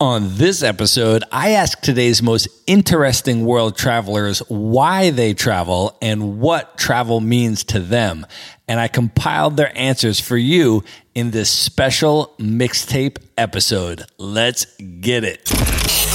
On this episode, I ask today's most interesting world travelers why they travel and what travel means to them. And I compiled their answers for you in this special mixtape episode. Let's get it.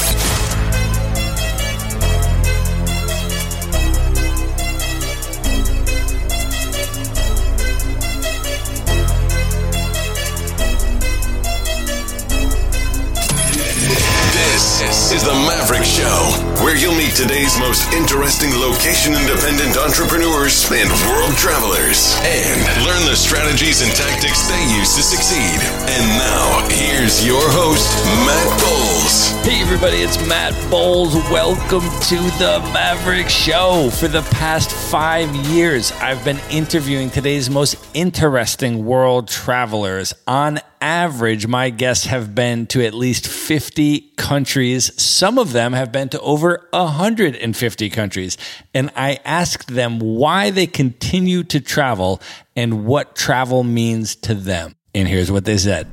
Where you'll meet today's most interesting location independent entrepreneurs and world travelers and learn the strategies and tactics they use to succeed. And now, here's your host, Matt Bowles. Hey, everybody, it's Matt Bowles. Welcome to the Maverick Show. For the past five years, I've been interviewing today's most interesting world travelers. On average, my guests have been to at least 50 countries. Some of them have been to over 150 countries. And I asked them why they continue to travel and what travel means to them. And here's what they said.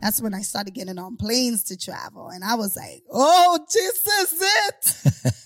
That's when I started getting on planes to travel. And I was like, oh, this is it.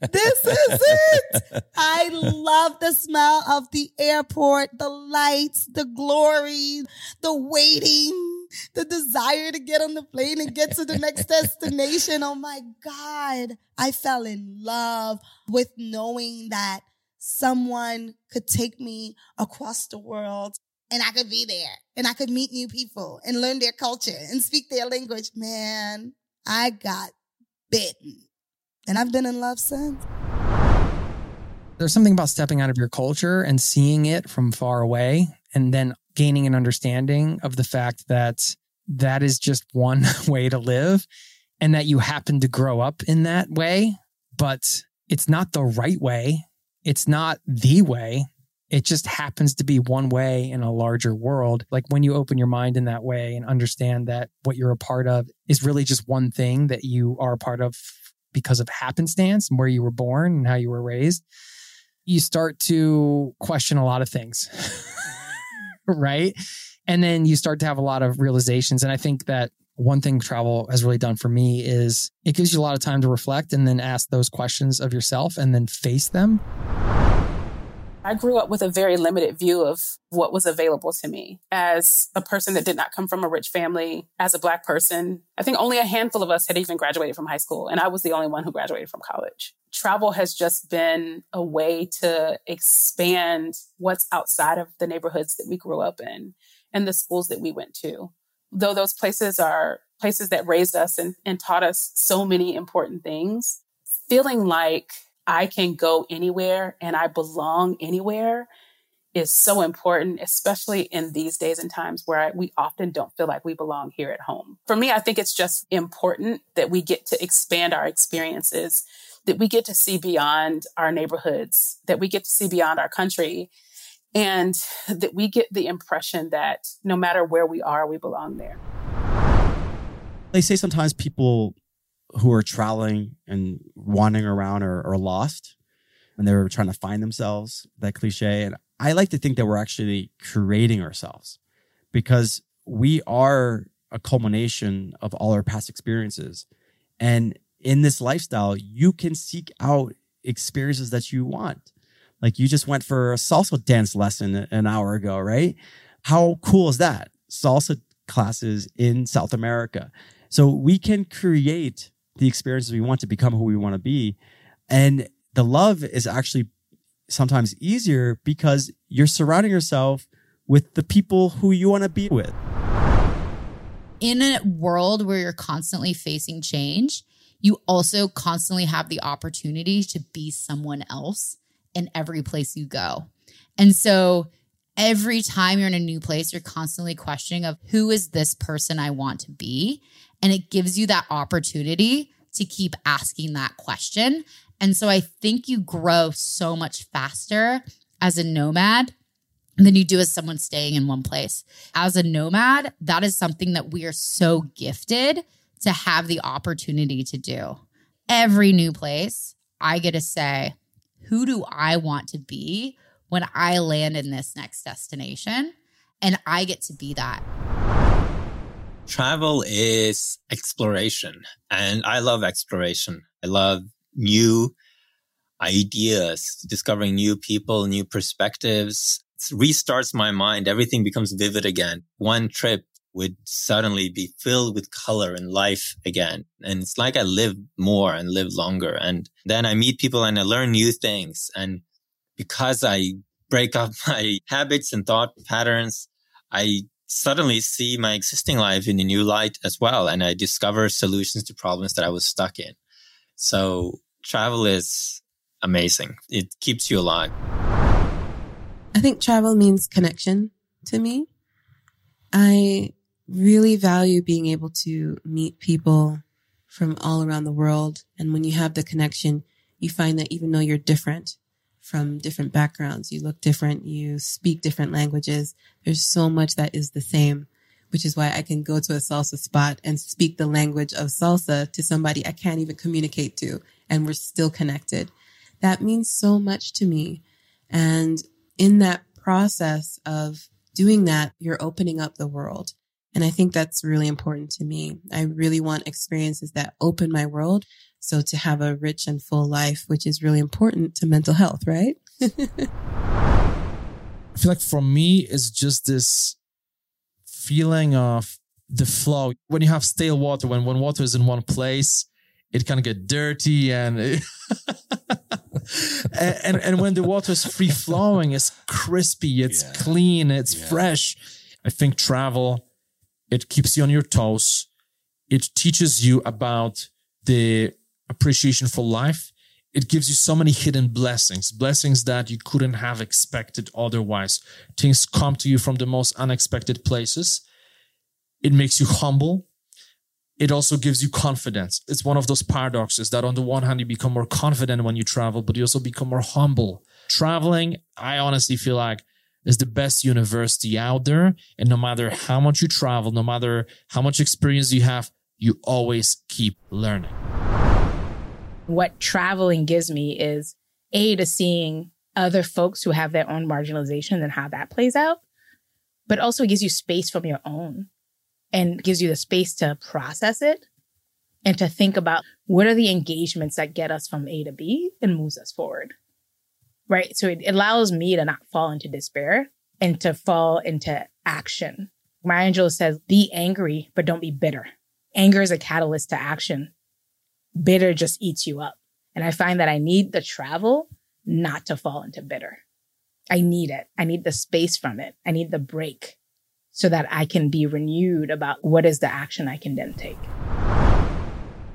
this is it. I love the smell of the airport, the lights, the glory, the waiting, the desire to get on the plane and get to the next destination. Oh my God. I fell in love with knowing that someone could take me across the world and I could be there and I could meet new people and learn their culture and speak their language. Man, I got bitten and I've been in love since. There's something about stepping out of your culture and seeing it from far away and then gaining an understanding of the fact that that is just one way to live and that you happen to grow up in that way, but it's not the right way. It's not the way. It just happens to be one way in a larger world. Like when you open your mind in that way and understand that what you're a part of is really just one thing that you are a part of because of happenstance and where you were born and how you were raised, you start to question a lot of things. right. And then you start to have a lot of realizations. And I think that one thing travel has really done for me is it gives you a lot of time to reflect and then ask those questions of yourself and then face them. I grew up with a very limited view of what was available to me as a person that did not come from a rich family, as a Black person. I think only a handful of us had even graduated from high school, and I was the only one who graduated from college. Travel has just been a way to expand what's outside of the neighborhoods that we grew up in and the schools that we went to. Though those places are places that raised us and, and taught us so many important things, feeling like I can go anywhere and I belong anywhere is so important, especially in these days and times where we often don't feel like we belong here at home. For me, I think it's just important that we get to expand our experiences, that we get to see beyond our neighborhoods, that we get to see beyond our country, and that we get the impression that no matter where we are, we belong there. They say sometimes people who are traveling and wandering around or, are lost and they're trying to find themselves, that cliche. And I like to think that we're actually creating ourselves because we are a culmination of all our past experiences. And in this lifestyle, you can seek out experiences that you want. Like you just went for a salsa dance lesson an hour ago, right? How cool is that? Salsa classes in South America. So we can create the experiences we want to become who we want to be. And the love is actually sometimes easier because you're surrounding yourself with the people who you want to be with. In a world where you're constantly facing change, you also constantly have the opportunity to be someone else in every place you go. And so every time you're in a new place, you're constantly questioning of who is this person I want to be? And it gives you that opportunity to keep asking that question. And so I think you grow so much faster as a nomad than you do as someone staying in one place. As a nomad, that is something that we are so gifted to have the opportunity to do. Every new place, I get to say, who do I want to be when I land in this next destination? And I get to be that. Travel is exploration, and I love exploration. I love new ideas, discovering new people, new perspectives. It restarts my mind. Everything becomes vivid again. One trip would suddenly be filled with color and life again. And it's like I live more and live longer. And then I meet people and I learn new things. And because I break up my habits and thought patterns, I suddenly see my existing life in a new light as well. And I discover solutions to problems that I was stuck in. So travel is amazing. It keeps you alive. I think travel means connection to me. I really value being able to meet people from all around the world. And when you have the connection, you find that even though you're different from different backgrounds, you look different, you speak different languages, there's so much that is the same, which is why I can go to a salsa spot and speak the language of salsa to somebody I can't even communicate to, and we're still connected. That means so much to me. And in that process of doing that, you're opening up the world. And I think that's really important to me. I really want experiences that open my world. So to have a rich and full life, which is really important to mental health, right? I feel like for me, it's just this feeling of the flow. When you have stale water, when, when water is in one place, it can get dirty and, and, and, and when the water is free flowing, it's crispy, it's yeah. clean, it's yeah. fresh. I think travel it keeps you on your toes. It teaches you about the appreciation for life. It gives you so many hidden blessings, blessings that you couldn't have expected otherwise. Things come to you from the most unexpected places. It makes you humble. It also gives you confidence. It's one of those paradoxes that on the one hand, you become more confident when you travel, but you also become more humble. Traveling, I honestly feel like is the best university out there. And no matter how much you travel, no matter how much experience you have, you always keep learning. What traveling gives me is A, to seeing other folks who have their own marginalization and how that plays out, but also it gives you space from your own and gives you the space to process it and to think about what are the engagements that get us from A to B and moves us forward right? So it allows me to not fall into despair and to fall into action. Maya Angelou says, be angry, but don't be bitter. Anger is a catalyst to action. Bitter just eats you up. And I find that I need the travel not to fall into bitter. I need it. I need the space from it. I need the break so that I can be renewed about what is the action I can then take.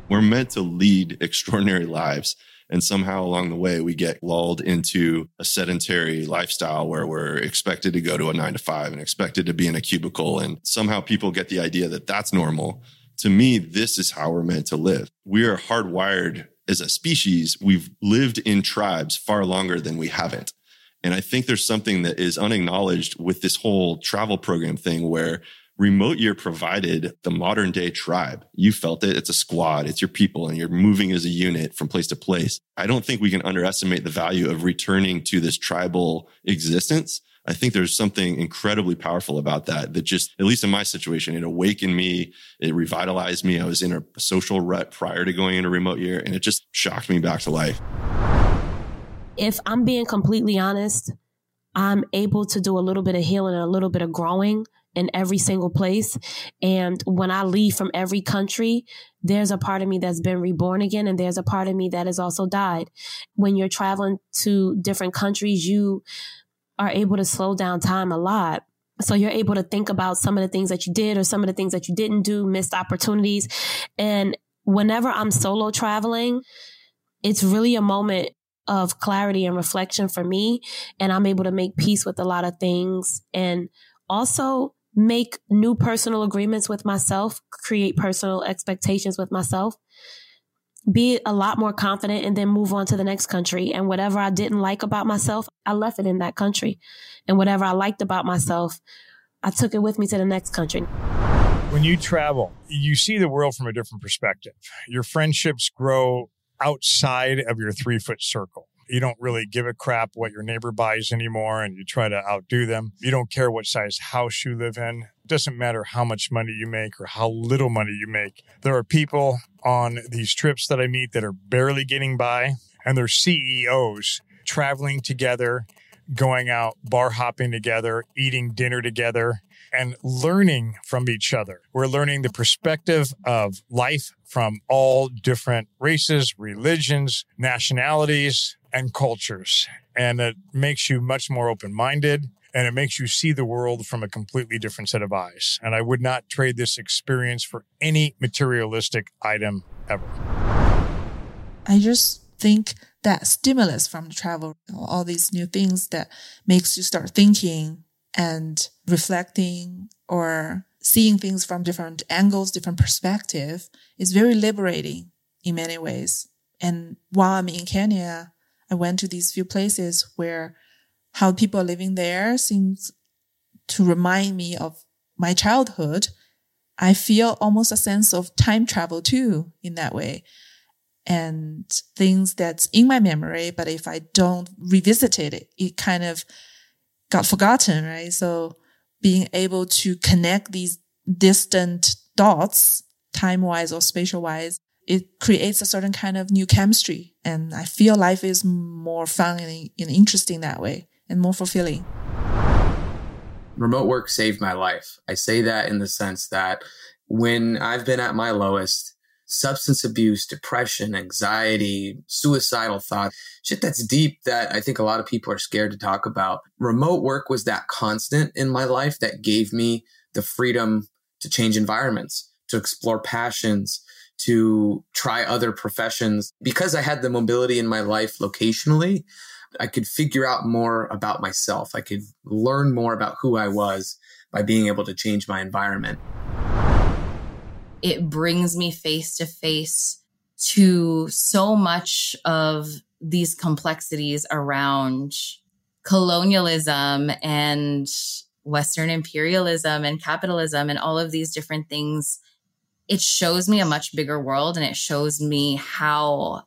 We're meant to lead extraordinary lives. And somehow along the way, we get lulled into a sedentary lifestyle where we're expected to go to a nine to five and expected to be in a cubicle. And somehow people get the idea that that's normal. To me, this is how we're meant to live. We are hardwired as a species. We've lived in tribes far longer than we haven't. And I think there's something that is unacknowledged with this whole travel program thing where remote year provided the modern day tribe. You felt it. It's a squad. It's your people and you're moving as a unit from place to place. I don't think we can underestimate the value of returning to this tribal existence. I think there's something incredibly powerful about that, that just, at least in my situation, it awakened me. It revitalized me. I was in a social rut prior to going into remote year and it just shocked me back to life. If I'm being completely honest, I'm able to do a little bit of healing and a little bit of growing in every single place. And when I leave from every country, there's a part of me that's been reborn again, and there's a part of me that has also died. When you're traveling to different countries, you are able to slow down time a lot. So you're able to think about some of the things that you did or some of the things that you didn't do, missed opportunities. And whenever I'm solo traveling, it's really a moment of clarity and reflection for me. And I'm able to make peace with a lot of things and also make new personal agreements with myself, create personal expectations with myself, be a lot more confident, and then move on to the next country. And whatever I didn't like about myself, I left it in that country. And whatever I liked about myself, I took it with me to the next country. When you travel, you see the world from a different perspective. Your friendships grow outside of your three foot circle. You don't really give a crap what your neighbor buys anymore and you try to outdo them. You don't care what size house you live in. It doesn't matter how much money you make or how little money you make. There are people on these trips that I meet that are barely getting by and they're CEOs traveling together, going out bar hopping together, eating dinner together and learning from each other. We're learning the perspective of life from all different races, religions, nationalities, and cultures. And it makes you much more open minded and it makes you see the world from a completely different set of eyes. And I would not trade this experience for any materialistic item ever. I just think that stimulus from the travel, all these new things that makes you start thinking and reflecting or seeing things from different angles, different perspective is very liberating in many ways. And while I'm in Kenya, I went to these few places where how people are living there seems to remind me of my childhood. I feel almost a sense of time travel too in that way. And things that's in my memory, but if I don't revisit it, it kind of got forgotten, right? So being able to connect these distant dots, time wise or spatial wise, it creates a certain kind of new chemistry. And I feel life is more fun and, and interesting that way and more fulfilling. Remote work saved my life. I say that in the sense that when I've been at my lowest, substance abuse, depression, anxiety, suicidal thought, shit that's deep that I think a lot of people are scared to talk about. Remote work was that constant in my life that gave me the freedom to change environments, to explore passions, to try other professions. Because I had the mobility in my life locationally, I could figure out more about myself. I could learn more about who I was by being able to change my environment it brings me face to face to so much of these complexities around colonialism and Western imperialism and capitalism and all of these different things. It shows me a much bigger world and it shows me how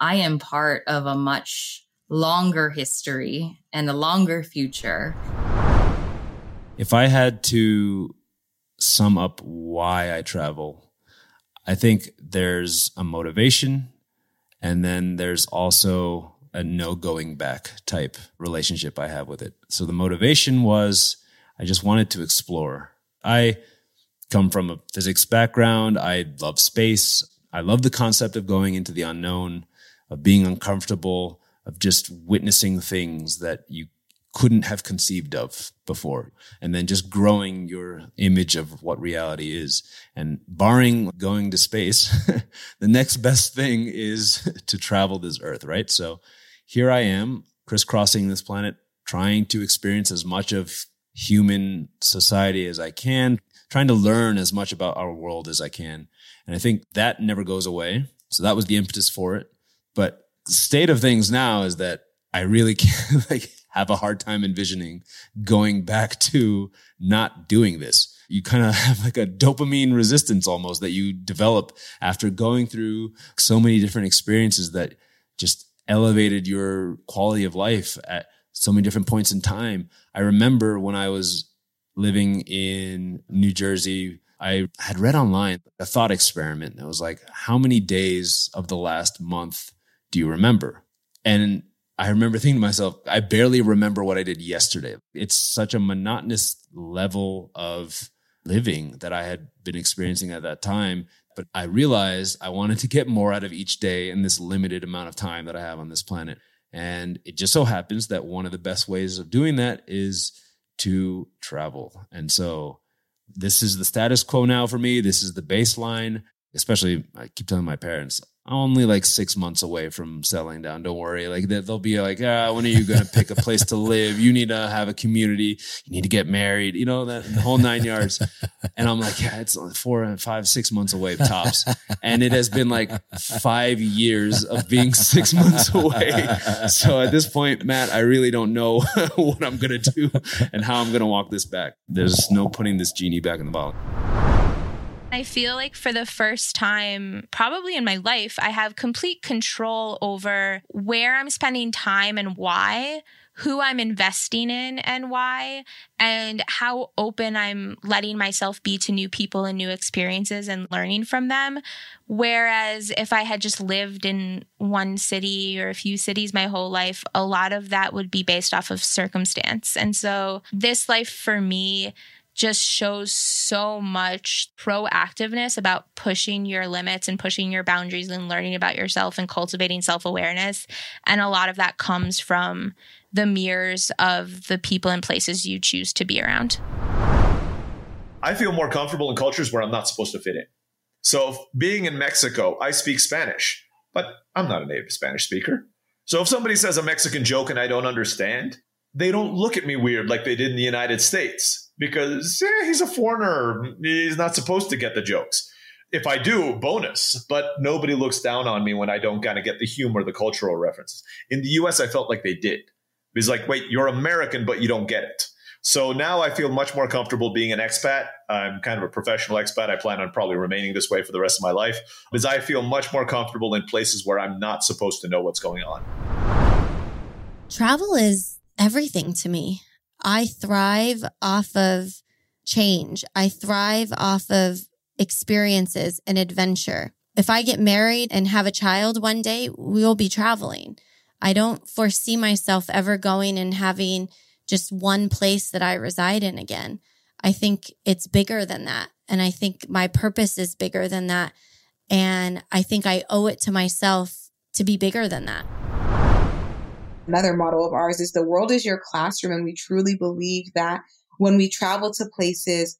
I am part of a much longer history and a longer future. If I had to sum up why I travel, I think there's a motivation and then there's also a no going back type relationship I have with it. So the motivation was I just wanted to explore. I come from a physics background. I love space. I love the concept of going into the unknown, of being uncomfortable, of just witnessing things that you couldn't have conceived of before. And then just growing your image of what reality is. And barring going to space, the next best thing is to travel this earth, right? So here I am crisscrossing this planet, trying to experience as much of human society as I can, trying to learn as much about our world as I can. And I think that never goes away. So that was the impetus for it. But state of things now is that I really can't like have a hard time envisioning going back to not doing this. You kind of have like a dopamine resistance almost that you develop after going through so many different experiences that just elevated your quality of life at so many different points in time. I remember when I was living in New Jersey, I had read online a thought experiment that was like, how many days of the last month do you remember? And I remember thinking to myself, I barely remember what I did yesterday. It's such a monotonous level of living that I had been experiencing at that time. But I realized I wanted to get more out of each day in this limited amount of time that I have on this planet. And it just so happens that one of the best ways of doing that is to travel. And so this is the status quo now for me. This is the baseline, especially I keep telling my parents, only like six months away from settling down. Don't worry. Like they'll be like, ah, when are you going to pick a place to live? You need to have a community. You need to get married. You know that whole nine yards. And I'm like, yeah, it's four, five, six months away tops. And it has been like five years of being six months away. So at this point, Matt, I really don't know what I'm going to do and how I'm going to walk this back. There's no putting this genie back in the bottle. I feel like for the first time, probably in my life, I have complete control over where I'm spending time and why, who I'm investing in and why, and how open I'm letting myself be to new people and new experiences and learning from them. Whereas if I had just lived in one city or a few cities my whole life, a lot of that would be based off of circumstance. And so this life for me, just shows so much proactiveness about pushing your limits and pushing your boundaries and learning about yourself and cultivating self awareness. And a lot of that comes from the mirrors of the people and places you choose to be around. I feel more comfortable in cultures where I'm not supposed to fit in. So, being in Mexico, I speak Spanish, but I'm not a native Spanish speaker. So, if somebody says a Mexican joke and I don't understand, they don't look at me weird like they did in the United States because eh, he's a foreigner. He's not supposed to get the jokes. If I do, bonus. But nobody looks down on me when I don't kind of get the humor, the cultural references. In the US, I felt like they did. It's like, wait, you're American, but you don't get it. So now I feel much more comfortable being an expat. I'm kind of a professional expat. I plan on probably remaining this way for the rest of my life because I feel much more comfortable in places where I'm not supposed to know what's going on. Travel is everything to me. I thrive off of change. I thrive off of experiences and adventure. If I get married and have a child one day, we will be traveling. I don't foresee myself ever going and having just one place that I reside in again. I think it's bigger than that. And I think my purpose is bigger than that. And I think I owe it to myself to be bigger than that. Another model of ours is the world is your classroom. And we truly believe that when we travel to places,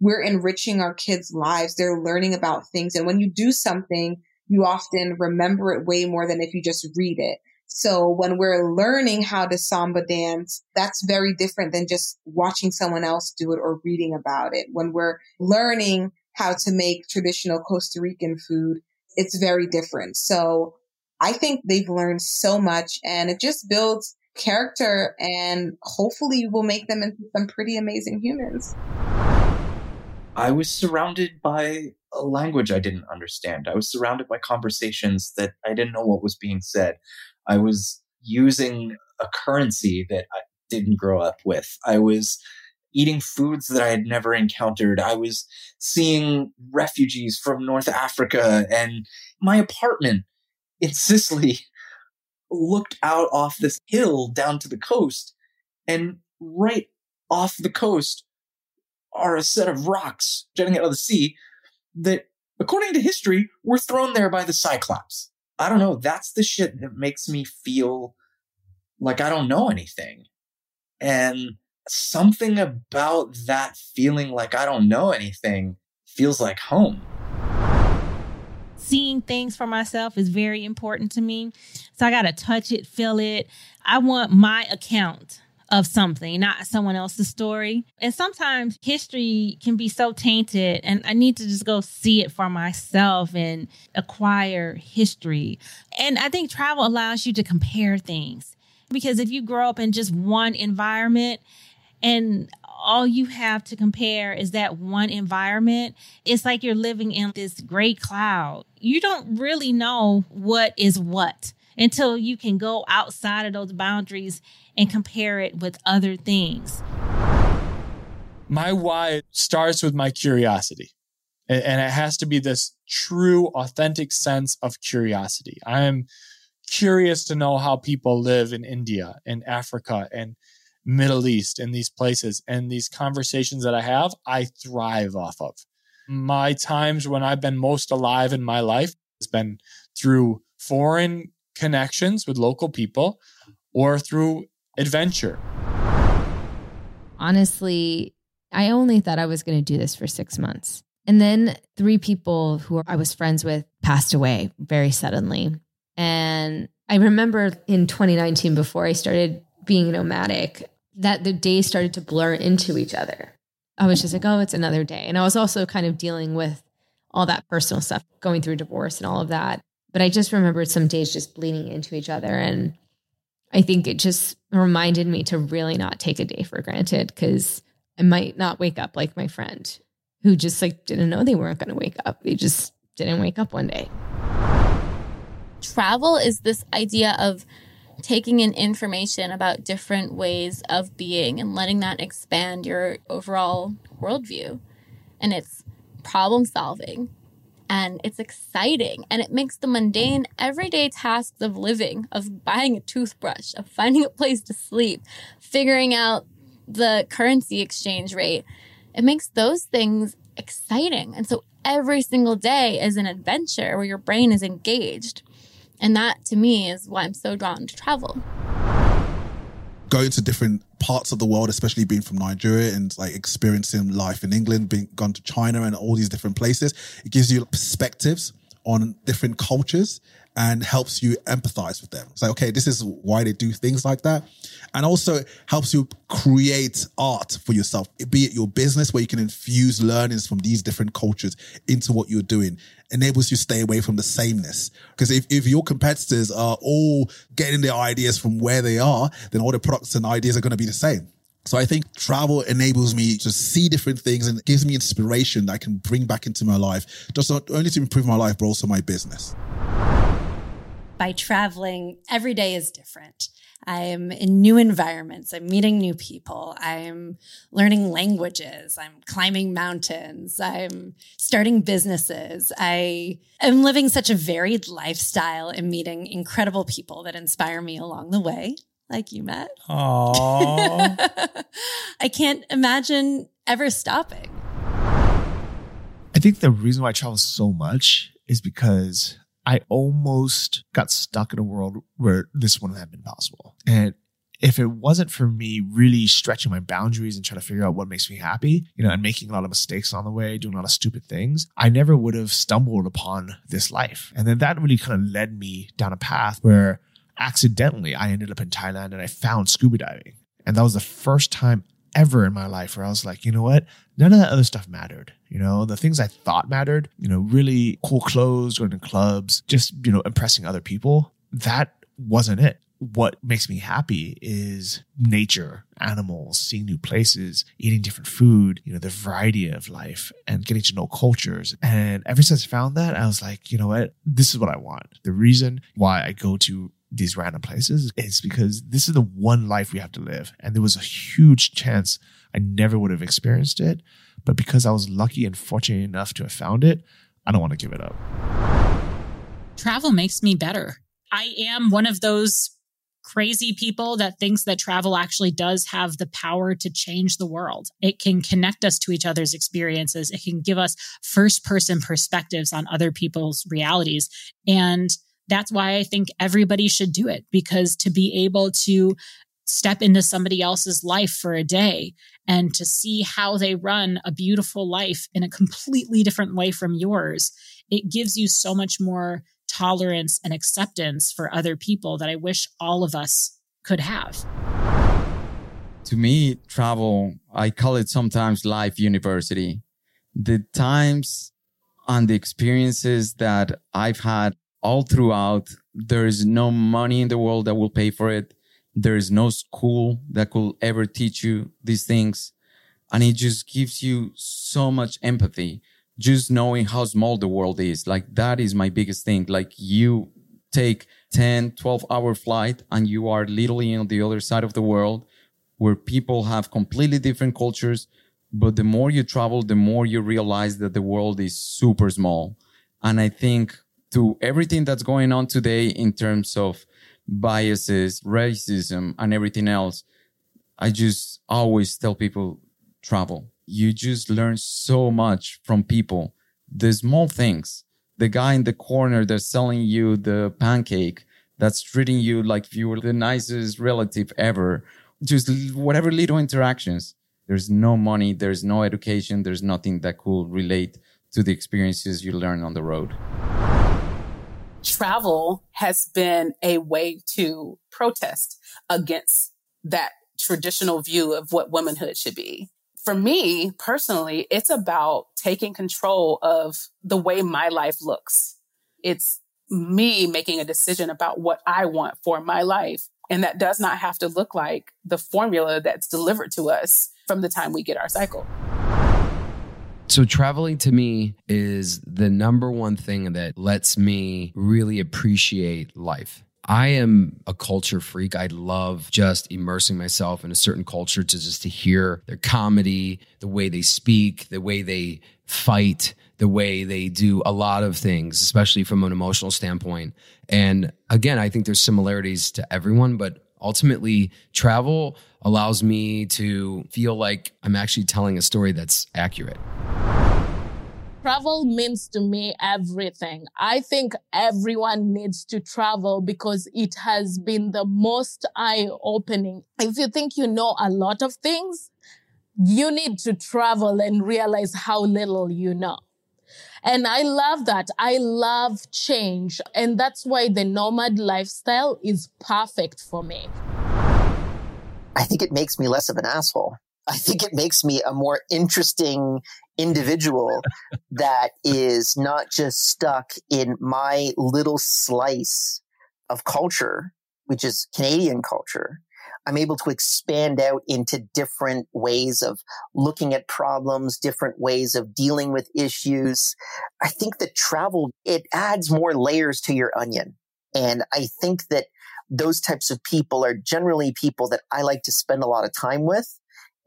we're enriching our kids' lives. They're learning about things. And when you do something, you often remember it way more than if you just read it. So when we're learning how to samba dance, that's very different than just watching someone else do it or reading about it. When we're learning how to make traditional Costa Rican food, it's very different. So I think they've learned so much and it just builds character and hopefully will make them into some pretty amazing humans. I was surrounded by a language I didn't understand. I was surrounded by conversations that I didn't know what was being said. I was using a currency that I didn't grow up with. I was eating foods that I had never encountered. I was seeing refugees from North Africa and my apartment in Sicily looked out off this hill down to the coast, and right off the coast are a set of rocks jutting out of the sea that, according to history, were thrown there by the Cyclops. I don't know. That's the shit that makes me feel like I don't know anything. And something about that feeling like I don't know anything feels like home seeing things for myself is very important to me. So I got to touch it, feel it. I want my account of something, not someone else's story. And sometimes history can be so tainted, and I need to just go see it for myself and acquire history. And I think travel allows you to compare things because if you grow up in just one environment, and all you have to compare is that one environment, it's like you're living in this gray cloud. You don't really know what is what until you can go outside of those boundaries and compare it with other things. My why starts with my curiosity. And it has to be this true, authentic sense of curiosity. I am curious to know how people live in India and Africa and Middle East and these places. And these conversations that I have, I thrive off of. Mm. My times when I've been most alive in my life has been through foreign connections with local people or through adventure. Honestly, I only thought I was going to do this for six months. And then three people who I was friends with passed away very suddenly. And I remember in 2019, before I started being nomadic, that the days started to blur into each other. I was just like, oh, it's another day. And I was also kind of dealing with all that personal stuff, going through divorce and all of that. But I just remembered some days just bleeding into each other. And I think it just reminded me to really not take a day for granted because I might not wake up like my friend who just like didn't know they weren't going to wake up. They just didn't wake up one day. Travel is this idea of taking in information about different ways of being and letting that expand your overall worldview. And it's problem solving and it's exciting and it makes the mundane everyday tasks of living of buying a toothbrush of finding a place to sleep figuring out the currency exchange rate it makes those things exciting and so every single day is an adventure where your brain is engaged and that to me is why i'm so drawn to travel. Going to different parts of the world, especially being from Nigeria and like experiencing life in England, being gone to China and all these different places, it gives you perspectives on different cultures and helps you empathize with them. It's like, okay, this is why they do things like that. And also helps you create art for yourself, be it your business where you can infuse learnings from these different cultures into what you're doing, enables you to stay away from the sameness. Because if, if your competitors are all getting their ideas from where they are, then all the products and ideas are going to be the same. So I think travel enables me to see different things and gives me inspiration that I can bring back into my life, just not only to improve my life, but also my business. By traveling, every day is different. I'm in new environments. I'm meeting new people. I'm learning languages. I'm climbing mountains. I'm starting businesses. I am living such a varied lifestyle and meeting incredible people that inspire me along the way like you met. Aww. I can't imagine ever stopping. I think the reason why I travel so much is because I almost got stuck in a world where this wouldn't have been possible. And if it wasn't for me really stretching my boundaries and trying to figure out what makes me happy, you know, and making a lot of mistakes on the way, doing a lot of stupid things, I never would have stumbled upon this life. And then that really kind of led me down a path where accidentally I ended up in Thailand and I found scuba diving. And that was the first time ever in my life where I was like, you know what? None of that other stuff mattered. You know, the things I thought mattered, you know, really cool clothes, going to clubs, just, you know, impressing other people. That wasn't it. What makes me happy is nature, animals, seeing new places, eating different food, you know, the variety of life and getting to know cultures. And ever since I found that, I was like, you know what? This is what I want. The reason why I go to these random places is because this is the one life we have to live. And there was a huge chance I never would have experienced it. But because I was lucky and fortunate enough to have found it, I don't want to give it up. Travel makes me better. I am one of those crazy people that thinks that travel actually does have the power to change the world. It can connect us to each other's experiences. It can give us first person perspectives on other people's realities. And that's why I think everybody should do it because to be able to step into somebody else's life for a day and to see how they run a beautiful life in a completely different way from yours, it gives you so much more tolerance and acceptance for other people that I wish all of us could have. To me, travel, I call it sometimes life university. The times and the experiences that I've had all throughout. There is no money in the world that will pay for it. There is no school that could ever teach you these things. And it just gives you so much empathy. Just knowing how small the world is. Like that is my biggest thing. Like you take 10, 12 hour flight and you are literally on the other side of the world where people have completely different cultures. But the more you travel, the more you realize that the world is super small. And I think to everything that's going on today in terms of biases, racism, and everything else, I just always tell people travel. You just learn so much from people. The small things, the guy in the corner that's selling you the pancake, that's treating you like you were the nicest relative ever. Just whatever little interactions. There's no money, there's no education, there's nothing that could relate to the experiences you learn on the road. Travel has been a way to protest against that traditional view of what womanhood should be. For me personally, it's about taking control of the way my life looks. It's me making a decision about what I want for my life. And that does not have to look like the formula that's delivered to us from the time we get our cycle. So, traveling to me is the number one thing that lets me really appreciate life. I am a culture freak. I love just immersing myself in a certain culture to just to hear their comedy, the way they speak, the way they fight, the way they do a lot of things, especially from an emotional standpoint. And again, I think there's similarities to everyone, but ultimately travel allows me to feel like I'm actually telling a story that's accurate. Travel means to me everything. I think everyone needs to travel because it has been the most eye opening. If you think you know a lot of things, you need to travel and realize how little you know. And I love that. I love change. And that's why the nomad lifestyle is perfect for me. I think it makes me less of an asshole. I think it makes me a more interesting individual that is not just stuck in my little slice of culture, which is Canadian culture. I'm able to expand out into different ways of looking at problems, different ways of dealing with issues. I think that travel, it adds more layers to your onion. And I think that those types of people are generally people that I like to spend a lot of time with.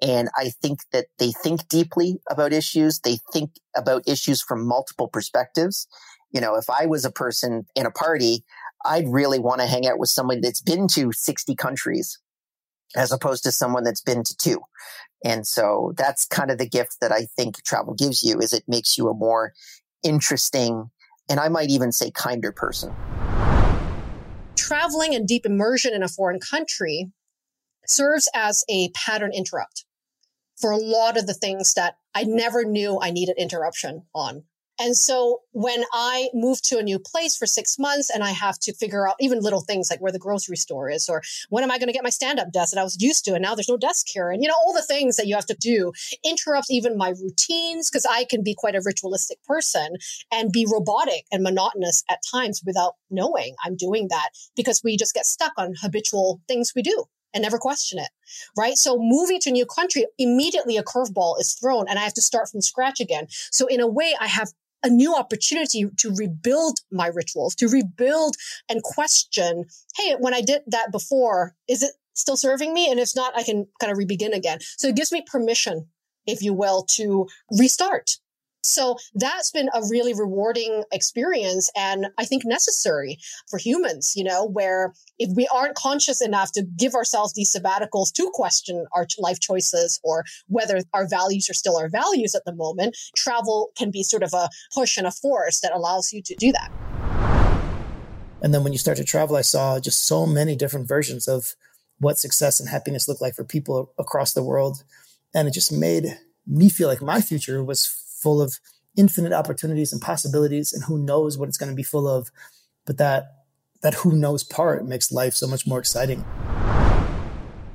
And I think that they think deeply about issues. They think about issues from multiple perspectives. You know, if I was a person in a party, I'd really want to hang out with somebody that's been to 60 countries as opposed to someone that's been to two. And so that's kind of the gift that I think travel gives you is it makes you a more interesting and I might even say kinder person. Traveling and deep immersion in a foreign country serves as a pattern interrupt for a lot of the things that I never knew I needed interruption on. And so when I move to a new place for six months and I have to figure out even little things like where the grocery store is or when am I going to get my stand up desk that I was used to and now there's no desk here and you know all the things that you have to do interrupts even my routines because I can be quite a ritualistic person and be robotic and monotonous at times without knowing I'm doing that because we just get stuck on habitual things we do and never question it. Right. So moving to a new country, immediately a curveball is thrown and I have to start from scratch again. So in a way, I have a new opportunity to rebuild my rituals, to rebuild and question, hey, when I did that before, is it still serving me? And if not, I can kind of re-begin again. So it gives me permission, if you will, to restart so that's been a really rewarding experience and I think necessary for humans, you know, where if we aren't conscious enough to give ourselves these sabbaticals to question our life choices or whether our values are still our values at the moment, travel can be sort of a push and a force that allows you to do that. And then when you start to travel, I saw just so many different versions of what success and happiness look like for people across the world. And it just made me feel like my future was full of infinite opportunities and possibilities and who knows what it's going to be full of but that that who knows part makes life so much more exciting.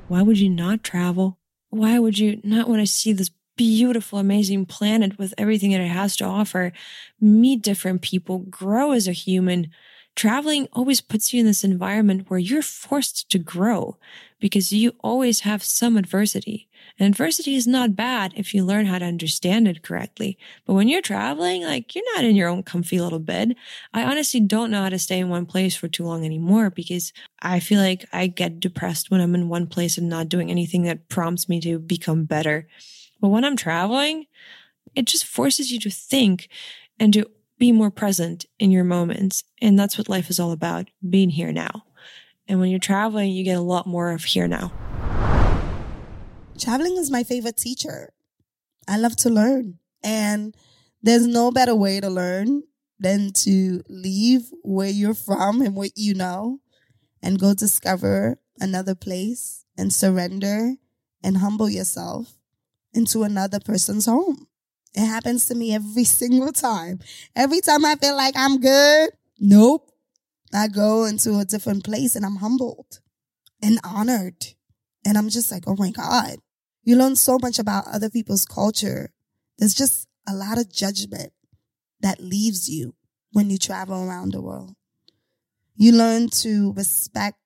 Why would you not travel? Why would you not want to see this beautiful amazing planet with everything that it has to offer meet different people grow as a human traveling always puts you in this environment where you're forced to grow because you always have some adversity and adversity is not bad if you learn how to understand it correctly. But when you're traveling, like you're not in your own comfy little bed. I honestly don't know how to stay in one place for too long anymore because I feel like I get depressed when I'm in one place and not doing anything that prompts me to become better. But when I'm traveling, it just forces you to think and to be more present in your moments. And that's what life is all about being here now. And when you're traveling, you get a lot more of here now. Traveling is my favorite teacher. I love to learn. And there's no better way to learn than to leave where you're from and what you know and go discover another place and surrender and humble yourself into another person's home. It happens to me every single time. Every time I feel like I'm good, nope. I go into a different place and I'm humbled and honored. And I'm just like, oh my God. You learn so much about other people's culture. There's just a lot of judgment that leaves you when you travel around the world. You learn to respect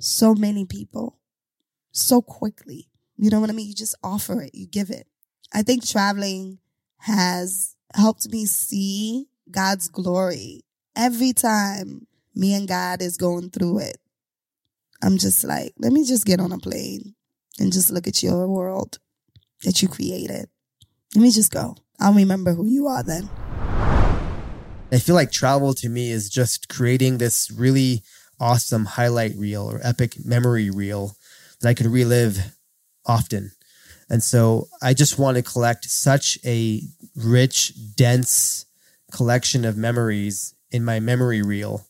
so many people so quickly. You know what I mean? You just offer it, you give it. I think traveling has helped me see God's glory every time me and God is going through it. I'm just like, let me just get on a plane and just look at your world that you created. Let me just go. I'll remember who you are then. I feel like travel to me is just creating this really awesome highlight reel or epic memory reel that I can relive often. And so I just want to collect such a rich, dense collection of memories in my memory reel.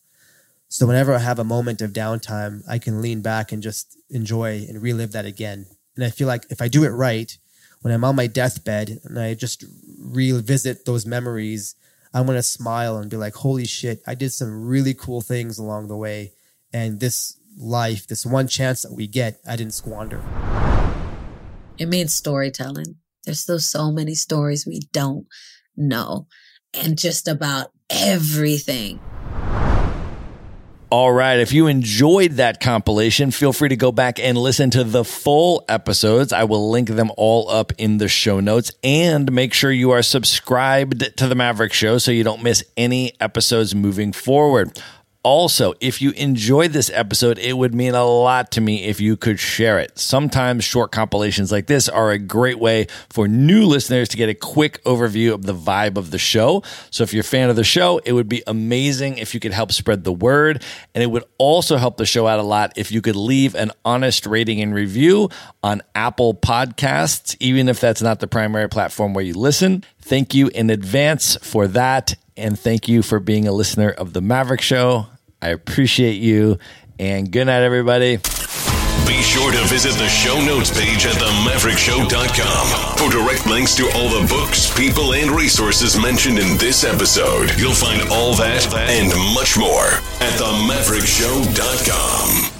So whenever I have a moment of downtime, I can lean back and just enjoy and relive that again. And I feel like if I do it right, when I'm on my deathbed and I just revisit those memories, I'm going to smile and be like, holy shit, I did some really cool things along the way. And this life, this one chance that we get, I didn't squander. It means storytelling. There's still so many stories we don't know, and just about everything. All right. If you enjoyed that compilation, feel free to go back and listen to the full episodes. I will link them all up in the show notes and make sure you are subscribed to the Maverick Show so you don't miss any episodes moving forward. Also, if you enjoyed this episode, it would mean a lot to me if you could share it. Sometimes short compilations like this are a great way for new listeners to get a quick overview of the vibe of the show. So if you're a fan of the show, it would be amazing if you could help spread the word. And it would also help the show out a lot if you could leave an honest rating and review on Apple Podcasts, even if that's not the primary platform where you listen. Thank you in advance for that. And thank you for being a listener of The Maverick Show. I appreciate you. And good night, everybody. Be sure to visit the show notes page at themaverickshow.com for direct links to all the books, people, and resources mentioned in this episode. You'll find all that and much more at themaverickshow.com.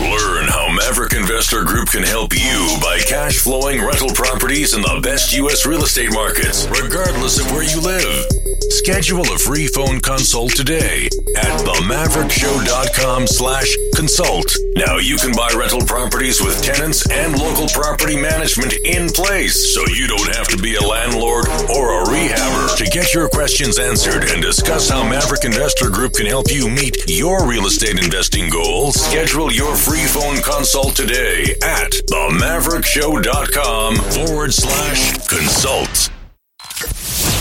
Learn how Maverick Investor Group can help you buy cash flowing rental properties in the best U.S. real estate markets, regardless of where you live. Schedule a free phone consult today at themaverickshow.com slash consult. Now you can buy rental properties with tenants and local property management in place, so you don't have to be a landlord or a rehabber. To get your questions answered and discuss how Maverick Investor Group can help you meet your real estate investing goals, schedule your free phone consult today at themaverickshow.com forward slash consult.